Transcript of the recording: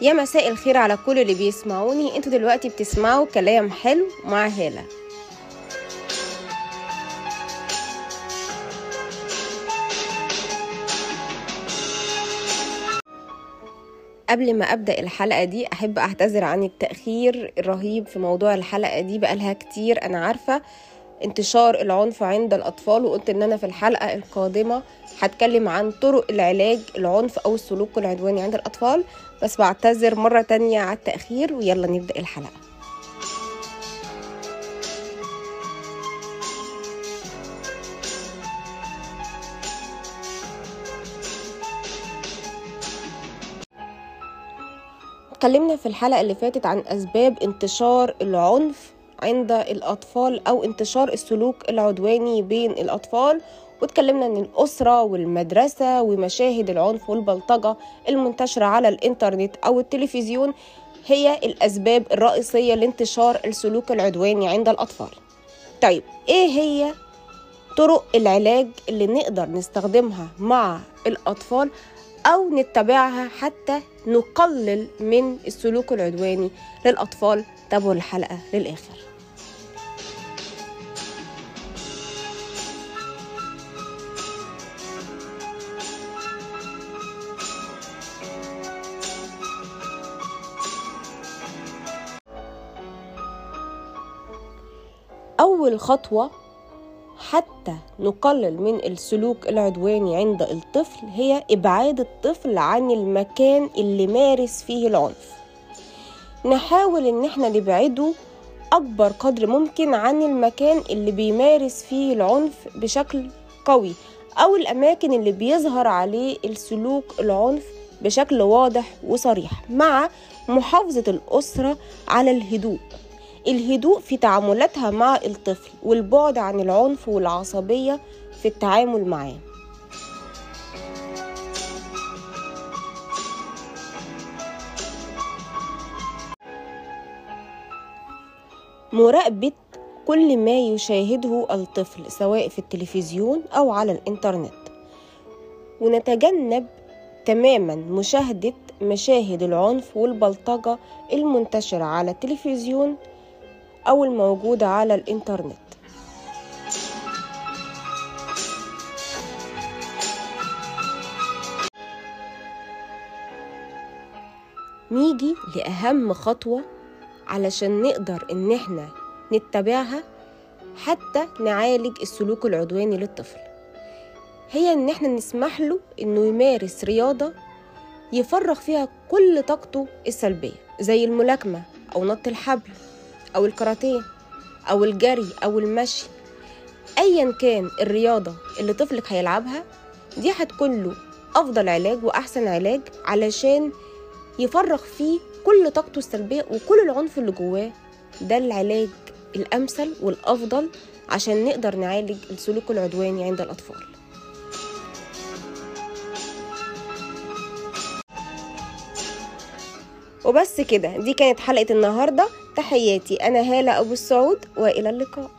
يا مساء الخير على كل اللي بيسمعوني. أنتوا دلوقتي بتسمعوا كلام حلو مع هالة. قبل ما أبدأ الحلقة دي أحب أعتذر عن التأخير الرهيب في موضوع الحلقة دي. بقالها كتير أنا عارفة. انتشار العنف عند الأطفال وقلت إن أنا في الحلقة القادمة هتكلم عن طرق العلاج العنف أو السلوك العدواني عند الأطفال بس بعتذر مرة تانية على التأخير ويلا نبدأ الحلقة. اتكلمنا في الحلقة اللي فاتت عن أسباب انتشار العنف عند الأطفال أو انتشار السلوك العدواني بين الأطفال. واتكلمنا عن الأسرة والمدرسة ومشاهد العنف والبلطجة المنتشرة على الإنترنت أو التلفزيون. هي الأسباب الرئيسية لانتشار السلوك العدواني عند الأطفال. طيب إيه هي طرق العلاج اللي نقدر نستخدمها مع الأطفال أو نتبعها حتى نقلل من السلوك العدواني للأطفال؟ تابعوا الحلقة للآخر. أول خطوة حتى نقلل من السلوك العدواني عند الطفل هي إبعاد الطفل عن المكان اللي مارس فيه العنف. نحاول إن إحنا نبعده أكبر قدر ممكن عن المكان اللي بيمارس فيه العنف بشكل قوي أو الأماكن اللي بيظهر عليه السلوك العنف بشكل واضح وصريح مع محافظة الأسرة على الهدوء. الهدوء في تعاملاتها مع الطفل والبعد عن العنف والعصبية في التعامل معاه. مراقبة كل ما يشاهده الطفل سواء في التلفزيون أو على الإنترنت. ونتجنب تماما مشاهدة مشاهد العنف والبلطجة المنتشرة على التلفزيون أو الموجودة على الإنترنت. نيجي لأهم خطوة علشان نقدر إن إحنا نتبعها حتى نعالج السلوك العدواني للطفل. هي إن إحنا نسمح له إنه يمارس رياضة يفرغ فيها كل طاقته السلبية زي الملاكمة أو نط الحبل. أو الكاراتيه أو الجري أو المشي أيا كان الرياضة اللي طفلك هيلعبها دي هتكون له أفضل علاج وأحسن علاج علشان يفرغ فيه كل طاقته السلبية وكل العنف اللي جواه. ده العلاج الأمثل والأفضل عشان نقدر نعالج السلوك العدواني عند الأطفال. وبس كده. دي كانت حلقة النهاردة. تحياتي. أنا هالة أبو السعود وإلى اللقاء.